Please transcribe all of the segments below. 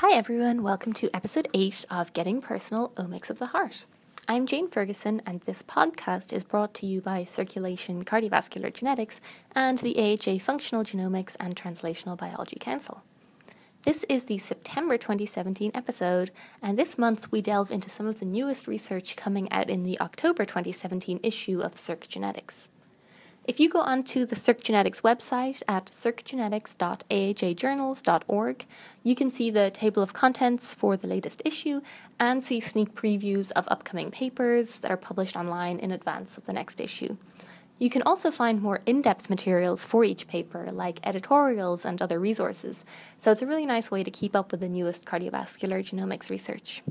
Hi, everyone. Welcome to episode 8 of Getting Personal Omics of the Heart. I'm Jane Ferguson, and this podcast is brought to you by Circulation Cardiovascular Genetics and the AHA Functional Genomics and Translational Biology Council. This is the September 2017 episode, and this month we delve into some of the newest research coming out in the October 2017 issue of Circ Genetics. If you go onto the Circ Genetics website at circgenetics.ahajournals.org, you can see the table of contents for the latest issue and see sneak previews of upcoming papers that are published online in advance of the next issue. You can also find more in depth materials for each paper, like editorials and other resources, so it's a really nice way to keep up with the newest cardiovascular genomics research.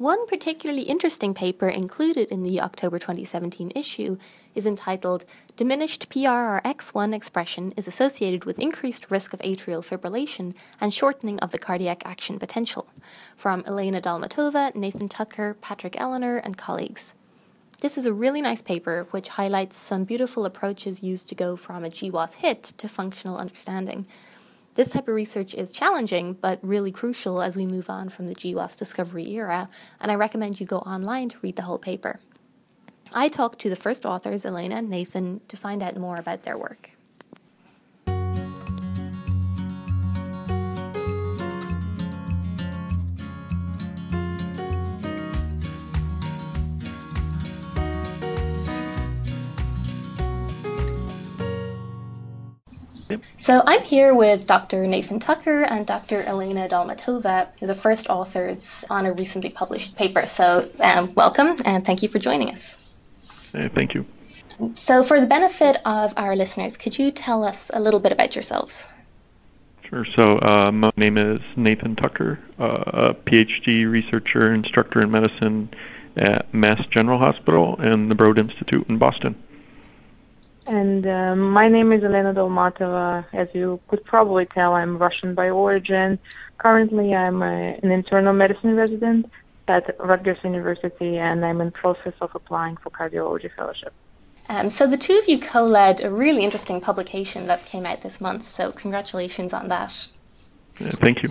One particularly interesting paper included in the October 2017 issue is entitled Diminished PRRX1 Expression is Associated with Increased Risk of Atrial Fibrillation and Shortening of the Cardiac Action Potential, from Elena Dolmatova, Nathan Tucker, Patrick Ellinor, and colleagues. This is a really nice paper which highlights some beautiful approaches used to go from a GWAS hit to functional understanding. This type of research is challenging, but really crucial as we move on from the GWAS discovery era, and I recommend you go online to read the whole paper. I talked to the first authors, Elena and Nathan, to find out more about their work. So I'm here with Dr. Nathan Tucker and Dr. Elena Dolmatova, the first authors on a recently published paper. So um, welcome and thank you for joining us. Hey, thank you. So for the benefit of our listeners, could you tell us a little bit about yourselves? Sure. So uh, my name is Nathan Tucker, uh, a PhD researcher, instructor in medicine at Mass General Hospital and the Broad Institute in Boston. And uh, my name is Elena Dolmatova. As you could probably tell, I'm Russian by origin. Currently, I'm a, an internal medicine resident at Rutgers University, and I'm in process of applying for cardiology fellowship. Um, so the two of you co-led a really interesting publication that came out this month. So congratulations on that. Yeah, thank you.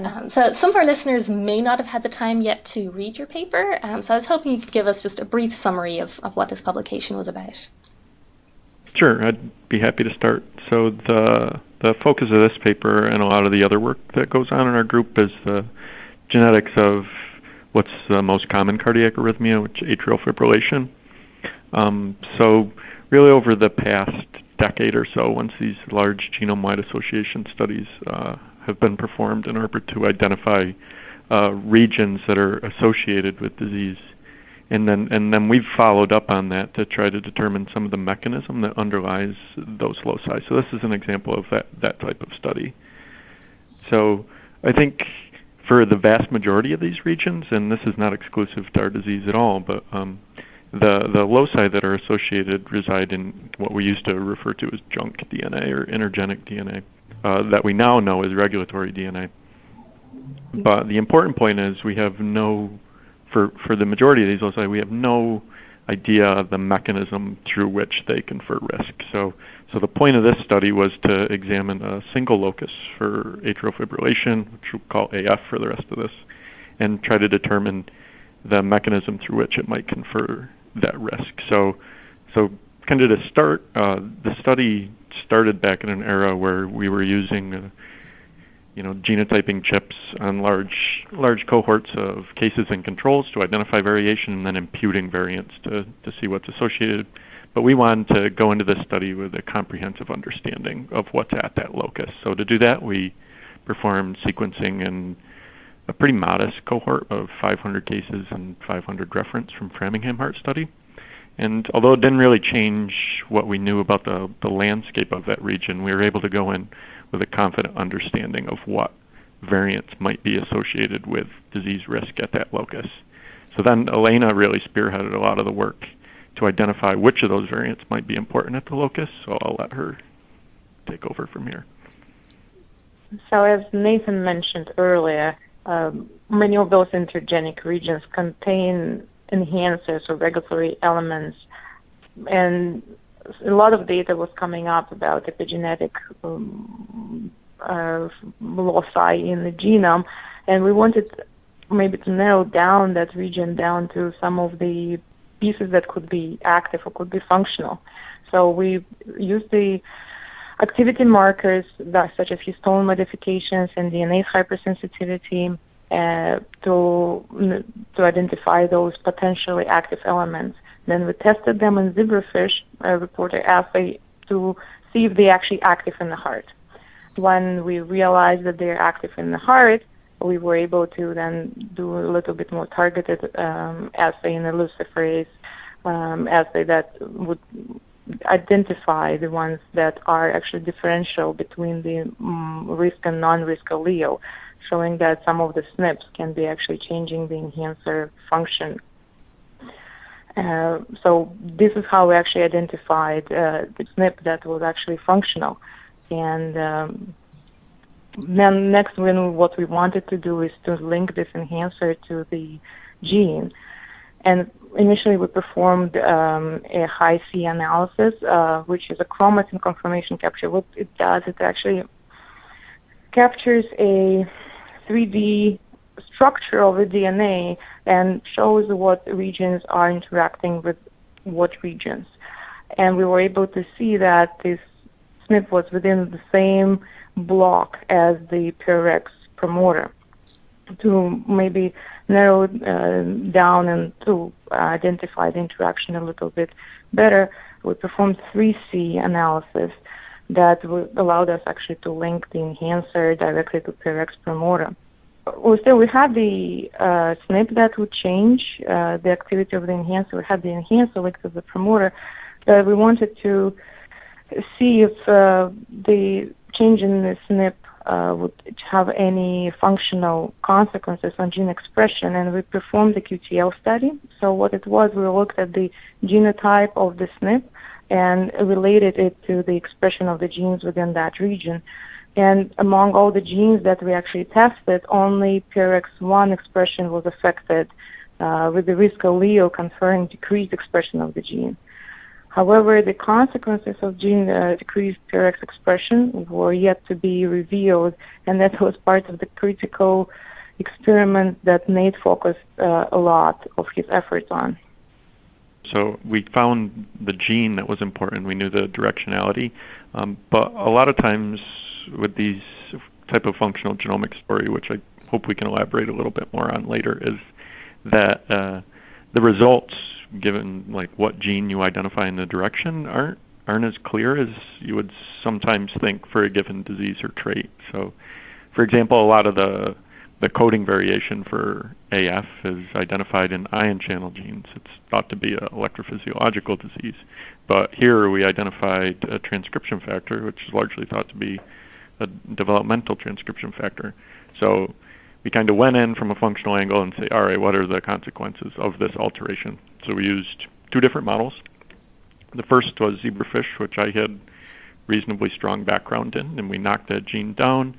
Um, so some of our listeners may not have had the time yet to read your paper. Um, so I was hoping you could give us just a brief summary of, of what this publication was about. Sure, I'd be happy to start. So the the focus of this paper and a lot of the other work that goes on in our group is the genetics of what's the most common cardiac arrhythmia, which atrial fibrillation. Um, so really over the past decade or so, once these large genome-wide association studies uh, have been performed in order to identify uh, regions that are associated with disease and then and then we've followed up on that to try to determine some of the mechanism that underlies those loci. So this is an example of that that type of study. So I think for the vast majority of these regions, and this is not exclusive to our disease at all, but um, the the loci that are associated reside in what we used to refer to as junk DNA or intergenic DNA uh, that we now know as regulatory DNA. But the important point is we have no for, for the majority of these loci, we have no idea of the mechanism through which they confer risk. So, so the point of this study was to examine a single locus for atrial fibrillation, which we'll call AF for the rest of this, and try to determine the mechanism through which it might confer that risk. So, so kind of to start, uh, the study started back in an era where we were using you know, genotyping chips on large large cohorts of cases and controls to identify variation and then imputing variants to, to see what's associated. But we wanted to go into this study with a comprehensive understanding of what's at that locus. So to do that, we performed sequencing in a pretty modest cohort of 500 cases and 500 reference from Framingham Heart Study. And although it didn't really change what we knew about the, the landscape of that region, we were able to go in with a confident understanding of what variants might be associated with disease risk at that locus. So then Elena really spearheaded a lot of the work to identify which of those variants might be important at the locus, so I'll let her take over from here. So as Nathan mentioned earlier, um, many of those intergenic regions contain enhancers or regulatory elements, and a lot of data was coming up about epigenetic um, uh, loci in the genome, and we wanted maybe to narrow down that region down to some of the pieces that could be active or could be functional. So we used the activity markers that, such as histone modifications and DNA hypersensitivity uh, to to identify those potentially active elements. And then we tested them in zebrafish reporter assay to see if they're actually active in the heart. When we realized that they're active in the heart, we were able to then do a little bit more targeted um, assay in the luciferase um, assay that would identify the ones that are actually differential between the um, risk and non-risk allele, showing that some of the SNPs can be actually changing the enhancer function. Uh, so this is how we actually identified uh, the SNP that was actually functional. And um, then next, when what we wanted to do is to link this enhancer to the gene. And initially, we performed um, a Hi-C analysis, uh, which is a chromatin conformation capture. What it does, it actually captures a 3D structure of the DNA and shows what regions are interacting with what regions. And we were able to see that this SNP was within the same block as the PRX promoter to maybe narrow uh, down and to identify the interaction a little bit better, we performed 3C analysis that allowed us actually to link the enhancer directly to PRX promoter. Well, still, we had the uh, SNP that would change uh, the activity of the enhancer. We had the enhancer linked to the promoter. but we wanted to see if uh, the change in the SNP uh, would have any functional consequences on gene expression, and we performed the QTL study. So what it was, we looked at the genotype of the SNP and related it to the expression of the genes within that region. And among all the genes that we actually tested, only PRX1 expression was affected, uh, with the risk allele conferring decreased expression of the gene. However, the consequences of gene uh, decreased PRX expression were yet to be revealed, and that was part of the critical experiment that Nate focused uh, a lot of his efforts on. So we found the gene that was important. We knew the directionality, um, but a lot of times with these type of functional genomic story, which I hope we can elaborate a little bit more on later, is that uh, the results given like what gene you identify in the direction aren't aren't as clear as you would sometimes think for a given disease or trait. So, for example, a lot of the the coding variation for AF is identified in ion channel genes. It's thought to be an electrophysiological disease. But here we identified a transcription factor, which is largely thought to be a developmental transcription factor. So we kind of went in from a functional angle and say, all right, what are the consequences of this alteration? So we used two different models. The first was zebrafish, which I had reasonably strong background in, and we knocked that gene down,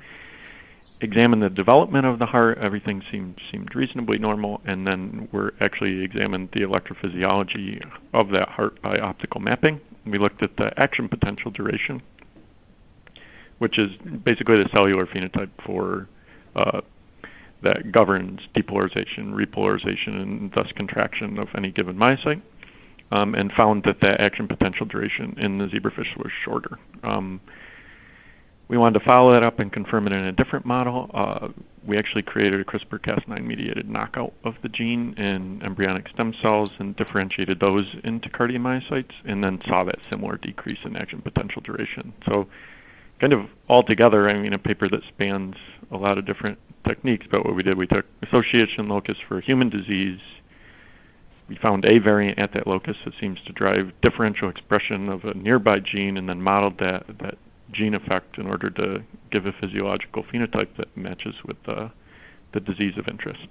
examined the development of the heart. Everything seemed seemed reasonably normal, and then we actually examined the electrophysiology of that heart by optical mapping. We looked at the action potential duration, which is basically the cellular phenotype for uh, that governs depolarization, repolarization, and thus contraction of any given myocyte, um, and found that that action potential duration in the zebrafish was shorter. Um, we wanted to follow that up and confirm it in a different model. Uh, we actually created a CRISPR-Cas9 mediated knockout of the gene in embryonic stem cells and differentiated those into cardiomyocytes, and then saw that similar decrease in action potential duration. So, kind of altogether, I mean, a paper that spans a lot of different techniques, but what we did, we took association locus for human disease. We found a variant at that locus that seems to drive differential expression of a nearby gene and then modeled that, that gene effect in order to give a physiological phenotype that matches with the, the disease of interest.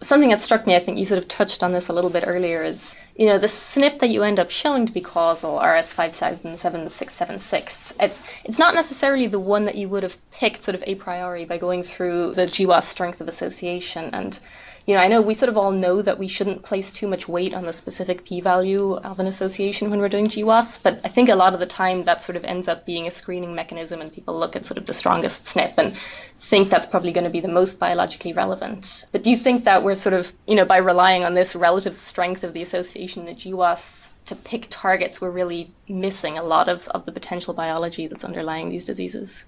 Something that struck me, I think you sort of touched on this a little bit earlier, is you know the SNP that you end up showing to be causal, RS577676, It's it's not necessarily the one that you would have picked sort of a priori by going through the GWAS strength of association and you know, I know we sort of all know that we shouldn't place too much weight on the specific p-value of an association when we're doing GWAS, but I think a lot of the time that sort of ends up being a screening mechanism and people look at sort of the strongest SNP and think that's probably going to be the most biologically relevant. But do you think that we're sort of, you know, by relying on this relative strength of the association in GWAS to pick targets, we're really missing a lot of, of the potential biology that's underlying these diseases?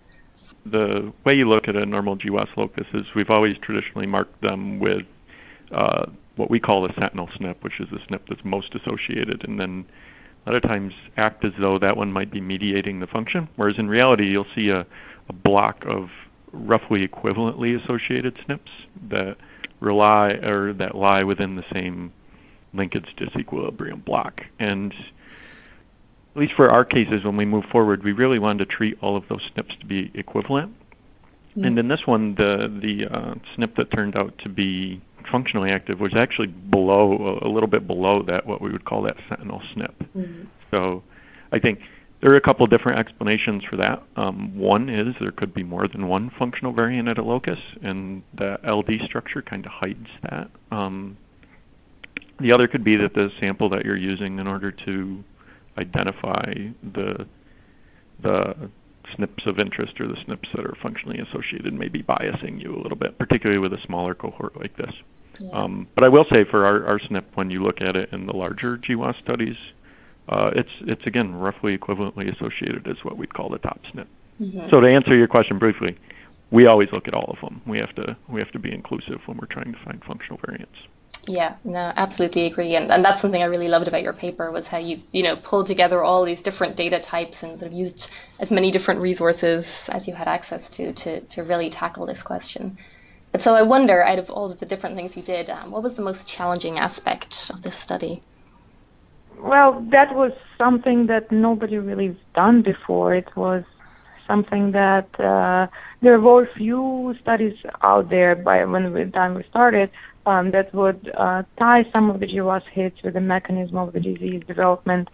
The way you look at a normal GWAS locus is we've always traditionally marked them with uh, what we call the sentinel SNP, which is the SNP that's most associated, and then a lot of times act as though that one might be mediating the function, whereas in reality you'll see a, a block of roughly equivalently associated SNPs that rely or that lie within the same linkage disequilibrium block. And at least for our cases, when we move forward, we really wanted to treat all of those SNPs to be equivalent. Mm-hmm. And in this one, the the uh, SNP that turned out to be functionally active was actually below a little bit below that what we would call that sentinel SNP. Mm-hmm. So I think there are a couple different explanations for that. Um, one is there could be more than one functional variant at a locus, and the LD structure kind of hides that. Um, the other could be that the sample that you're using in order to identify the the SNPs of interest or the SNPs that are functionally associated may be biasing you a little bit, particularly with a smaller cohort like this. Yeah. Um, but I will say for our, our SNP, when you look at it in the larger GWAS studies, uh, it's it's again roughly equivalently associated as what we'd call the top SNP. Mm-hmm. So to answer your question briefly, we always look at all of them. We have to we have to be inclusive when we're trying to find functional variants. Yeah, no, absolutely agree, and and that's something I really loved about your paper was how you you know pulled together all these different data types and sort of used as many different resources as you had access to to to really tackle this question. But so I wonder, out of all of the different things you did, um, what was the most challenging aspect of this study? Well, that was something that nobody really done before. It was something that uh, there were few studies out there by when the time we started um, that would uh, tie some of the GWAS hits with the mechanism of the disease development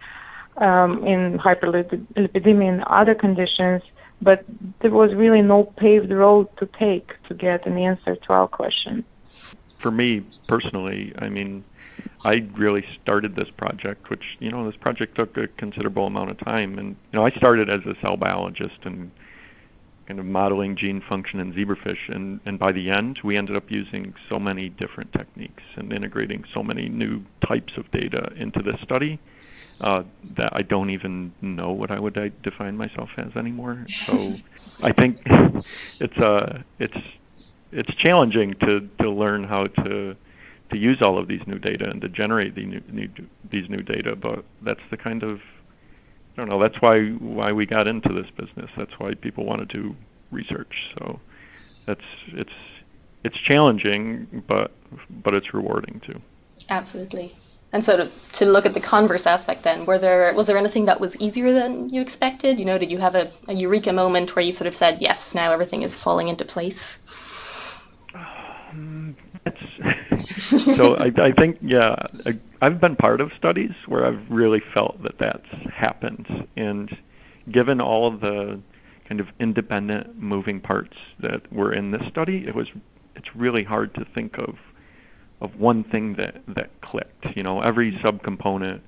um, in hyperlipidemia and other conditions, but there was really no paved road to take to get an answer to our question. For me personally, I mean, I really started this project, which you know, this project took a considerable amount of time, and you know, I started as a cell biologist and kind of modeling gene function in zebrafish. And, and by the end, we ended up using so many different techniques and integrating so many new types of data into this study uh, that I don't even know what I would define myself as anymore. So I think it's uh, it's it's challenging to, to learn how to to use all of these new data and to generate the new, new, these new data. But that's the kind of I don't know. That's why why we got into this business. That's why people want to do research. So that's it's it's challenging, but but it's rewarding too. Absolutely. And so to, to look at the converse aspect then, were there was there anything that was easier than you expected? You know, did you have a, a eureka moment where you sort of said, yes, now everything is falling into place? Um, so I, I think yeah, I, I've been part of studies where I've really felt that that's happened, and given all of the kind of independent moving parts that were in this study, it was it's really hard to think of of one thing that that clicked. You know, every mm-hmm. subcomponent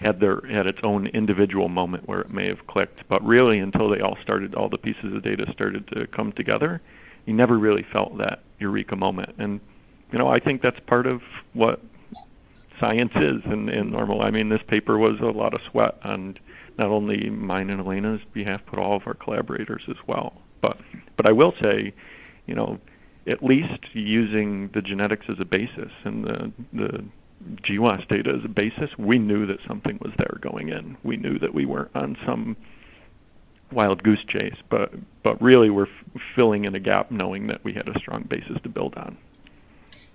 had their had its own individual moment where it may have clicked, but really until they all started, all the pieces of data started to come together, you never really felt that eureka moment. And you know, I think that's part of what science is in, in normal. I mean, this paper was a lot of sweat on not only mine and Elena's behalf, but all of our collaborators as well. But but I will say, you know, at least using the genetics as a basis and the the GWAS data as a basis, we knew that something was there going in. We knew that we weren't on some wild goose chase, but but really we're f- filling in a gap, knowing that we had a strong basis to build on.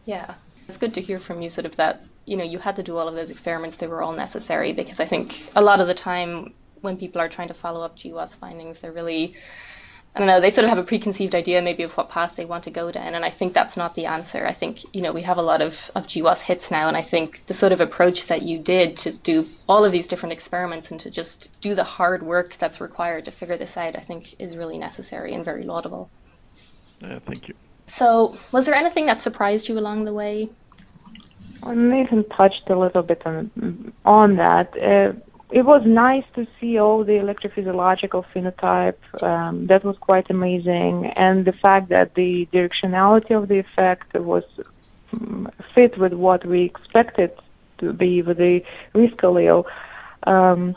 Yeah, it's good to hear from you sort of that, you know, you had to do all of those experiments, they were all necessary because I think a lot of the time when people are trying to follow up GWAS findings, they're really, I don't know, they sort of have a preconceived idea maybe of what path they want to go down, and I think that's not the answer. I think, you know, we have a lot of, of GWAS hits now, and I think the sort of approach that you did to do all of these different experiments and to just do the hard work that's required to figure this out, I think is really necessary and very laudable. Yeah, thank you. So, was there anything that surprised you along the way? Well, Nathan touched a little bit on on that. Uh, it was nice to see all the electrophysiological phenotype. Um, that was quite amazing, and the fact that the directionality of the effect was mm, fit with what we expected to be with the risk allele. Um,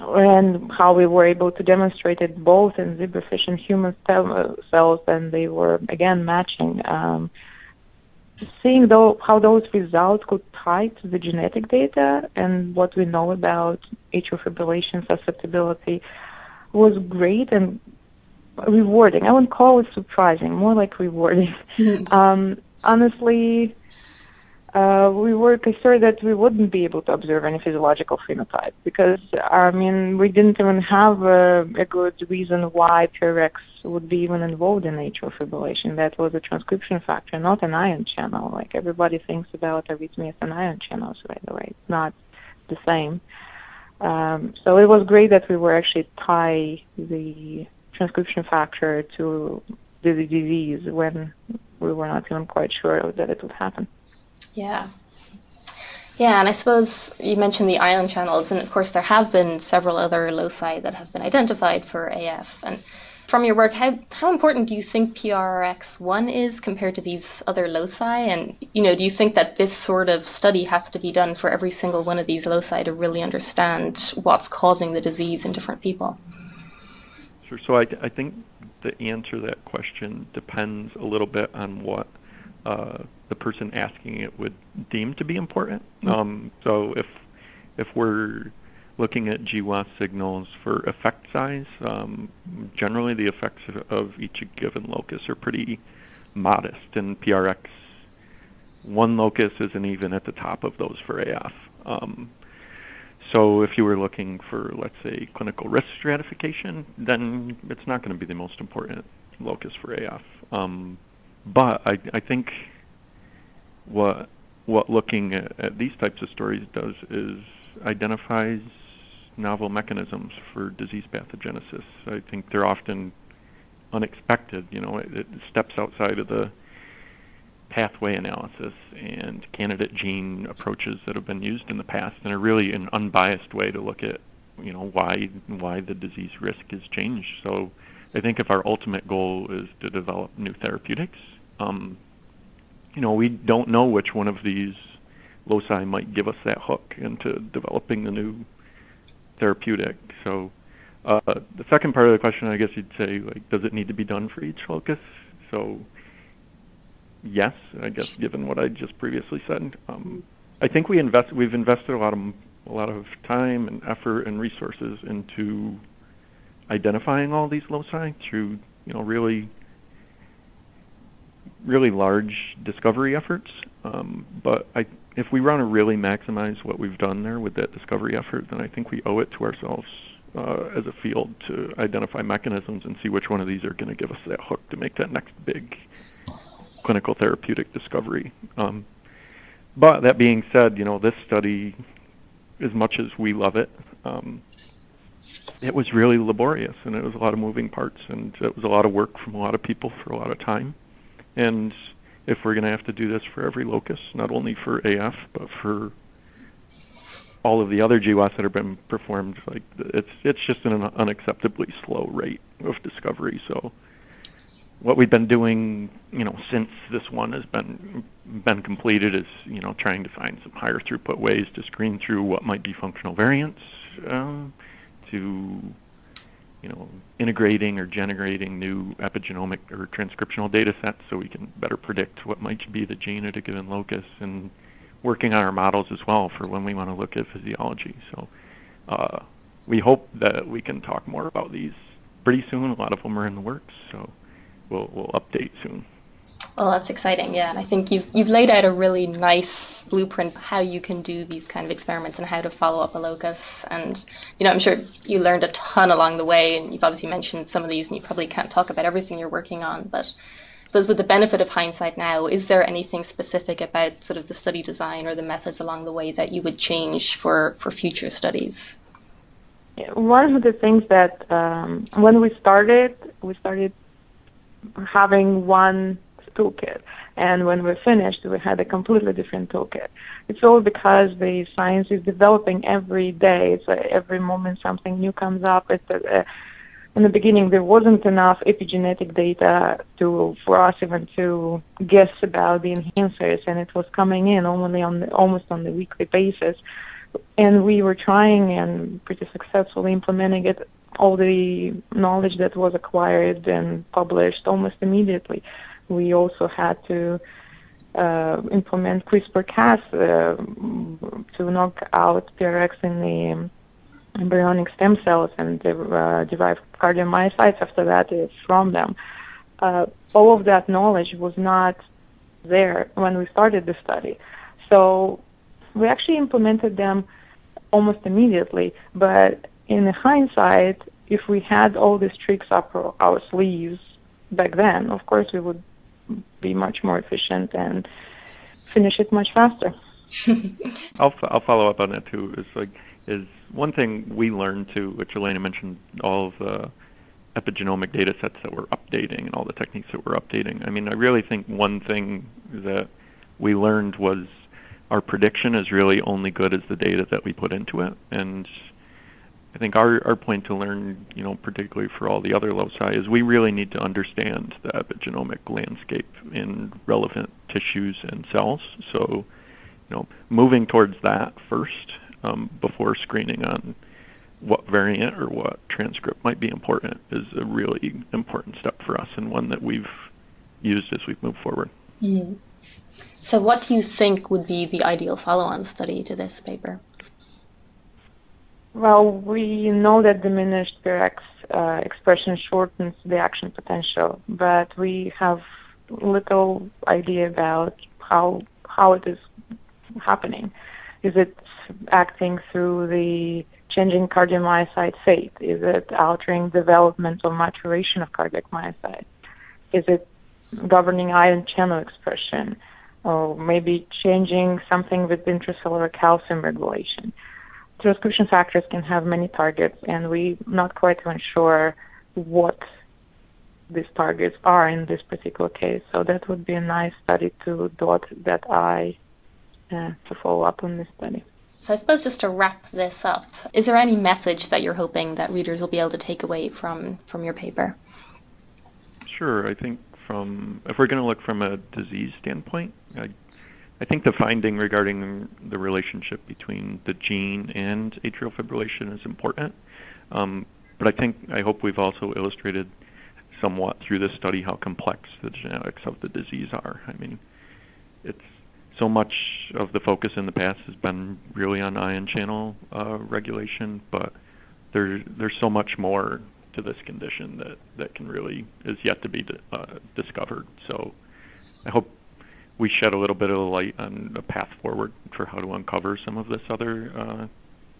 and how we were able to demonstrate it both in zebrafish and human cells, and they were again matching. Um, seeing though how those results could tie to the genetic data and what we know about atrial fibrillation susceptibility was great and rewarding. I wouldn't call it surprising, more like rewarding. Mm-hmm. Um, honestly, uh, we were concerned that we wouldn't be able to observe any physiological phenotype because, I mean, we didn't even have a, a good reason why PRX would be even involved in atrial fibrillation. That was a transcription factor, not an ion channel. Like everybody thinks about arrhythmia as an ion channel, by the way, it's not the same. Um, so it was great that we were actually tie the transcription factor to the disease when we were not even quite sure that it would happen. Yeah. Yeah, and I suppose you mentioned the ion channels, and of course there have been several other loci that have been identified for AF. And from your work, how, how important do you think PRX1 is compared to these other loci? And you know, do you think that this sort of study has to be done for every single one of these loci to really understand what's causing the disease in different people? Sure. So I, I think the answer to that question depends a little bit on what uh, the person asking it would deem to be important. Mm-hmm. Um, so if if we're looking at GWAS signals for effect size, um, generally the effects of each given locus are pretty modest, and PRX one locus isn't even at the top of those for AF. Um, so if you were looking for, let's say, clinical risk stratification, then it's not going to be the most important locus for AF. Um, but I, I think what what looking at, at these types of stories does is identifies novel mechanisms for disease pathogenesis. I think they're often unexpected. You know, it, it steps outside of the pathway analysis and candidate gene approaches that have been used in the past, and are really an unbiased way to look at, you know, why why the disease risk has changed. So, I think if our ultimate goal is to develop new therapeutics, um, you know, we don't know which one of these loci might give us that hook into developing the new therapeutic. So uh, the second part of the question, I guess you'd say, like, does it need to be done for each locus? So yes, I guess given what I just previously said, um, I think we invest we've invested a lot of a lot of time and effort and resources into identifying all these loci through you know really really large discovery efforts. Um, but I, if we want to really maximize what we've done there with that discovery effort, then I think we owe it to ourselves uh, as a field to identify mechanisms and see which one of these are going to give us that hook to make that next big clinical therapeutic discovery. Um, but that being said, you know, this study, as much as we love it, um, it was really laborious and it was a lot of moving parts and it was a lot of work from a lot of people for a lot of time. And if we're going to have to do this for every locus, not only for AF, but for all of the other GWAS that have been performed, like it's it's just an unacceptably slow rate of discovery. So what we've been doing, you know, since this one has been been completed is, you know, trying to find some higher throughput ways to screen through what might be functional variants, um, to you know, integrating or generating new epigenomic or transcriptional data sets so we can better predict what might be the gene at a given locus and working on our models as well for when we want to look at physiology. So uh, we hope that we can talk more about these pretty soon. A lot of them are in the works, so we'll, we'll update soon. Well, that's exciting, yeah. And I think you've you've laid out a really nice blueprint how you can do these kind of experiments and how to follow up a locus. And you know, I'm sure you learned a ton along the way, and you've obviously mentioned some of these, and you probably can't talk about everything you're working on. But I suppose with the benefit of hindsight now, is there anything specific about sort of the study design or the methods along the way that you would change for for future studies? One of the things that um, when we started, we started having one toolkit. And when we finished, we had a completely different toolkit. It's all because the science is developing every day. It's uh, every moment something new comes up. It's, uh, in the beginning, there wasn't enough epigenetic data to for us even to guess about the enhancers, and it was coming in only on the, almost on the weekly basis. And we were trying and pretty successfully implementing it all the knowledge that was acquired and published almost immediately. We also had to uh, implement CRISPR-Cas uh, to knock out PRX in the embryonic stem cells and uh, derive cardiomyocytes after that from them. Uh, all of that knowledge was not there when we started the study. So we actually implemented them almost immediately, but in hindsight, if we had all these tricks up our sleeves back then, of course we would be much more efficient and finish it much faster. I'll I'll follow up on that too. Is like is one thing we learned too, which Elena mentioned, all of the epigenomic data sets that we're updating and all the techniques that we're updating. I mean, I really think one thing that we learned was our prediction is really only good as the data that we put into it, and I think our, our point to learn, you know, particularly for all the other loci, is we really need to understand the epigenomic landscape in relevant tissues and cells. So, you know, moving towards that first um, before screening on what variant or what transcript might be important is a really important step for us and one that we've used as we've moved forward. Mm. So, what do you think would be the ideal follow on study to this paper? Well, we know that diminished PRX uh, expression shortens the action potential, but we have little idea about how how it is happening. Is it acting through the changing cardiomyocyte fate? Is it altering development or maturation of cardiac myocytes? Is it governing ion channel expression? Or maybe changing something with intracellular calcium regulation? Transcription factors can have many targets, and we're not quite even sure what these targets are in this particular case. So that would be a nice study to dot that I uh, to follow up on this study. So I suppose just to wrap this up, is there any message that you're hoping that readers will be able to take away from from your paper? Sure. I think from if we're going to look from a disease standpoint, I I think the finding regarding the relationship between the gene and atrial fibrillation is important. Um, but I think I hope we've also illustrated somewhat through this study how complex the genetics of the disease are. I mean, it's so much of the focus in the past has been really on ion channel uh, regulation, but there's there's so much more to this condition that that can really is yet to be uh, discovered. So I hope we shed a little bit of light on a path forward for how to uncover some of this other uh,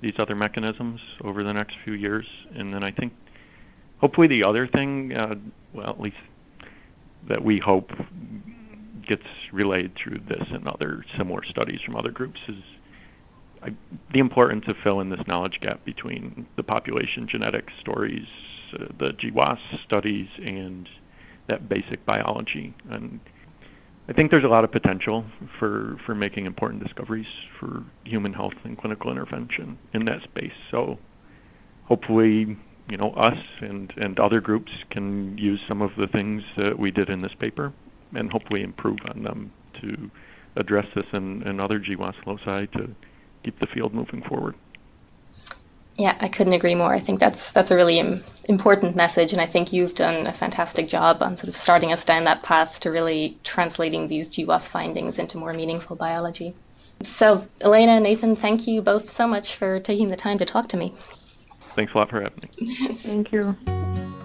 these other mechanisms over the next few years. And then I think hopefully the other thing, uh, well, at least that we hope gets relayed through this and other similar studies from other groups is I, the importance of filling this knowledge gap between the population genetics stories, uh, the GWAS studies, and that basic biology. And I think there's a lot of potential for, for making important discoveries for human health and clinical intervention in that space. So hopefully, you know, us and, and other groups can use some of the things that we did in this paper and hopefully improve on them to address this and, and other GWAS loci to keep the field moving forward. Yeah, I couldn't agree more. I think that's that's a really Im- important message, and I think you've done a fantastic job on sort of starting us down that path to really translating these GWAS findings into more meaningful biology. So, Elena and Nathan, thank you both so much for taking the time to talk to me. Thanks a lot for having me. thank you.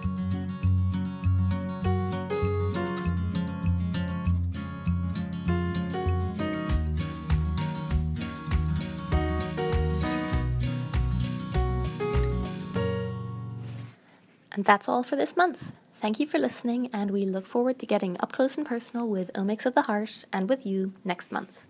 And that's all for this month. Thank you for listening, and we look forward to getting up close and personal with Omics of the Heart and with you next month.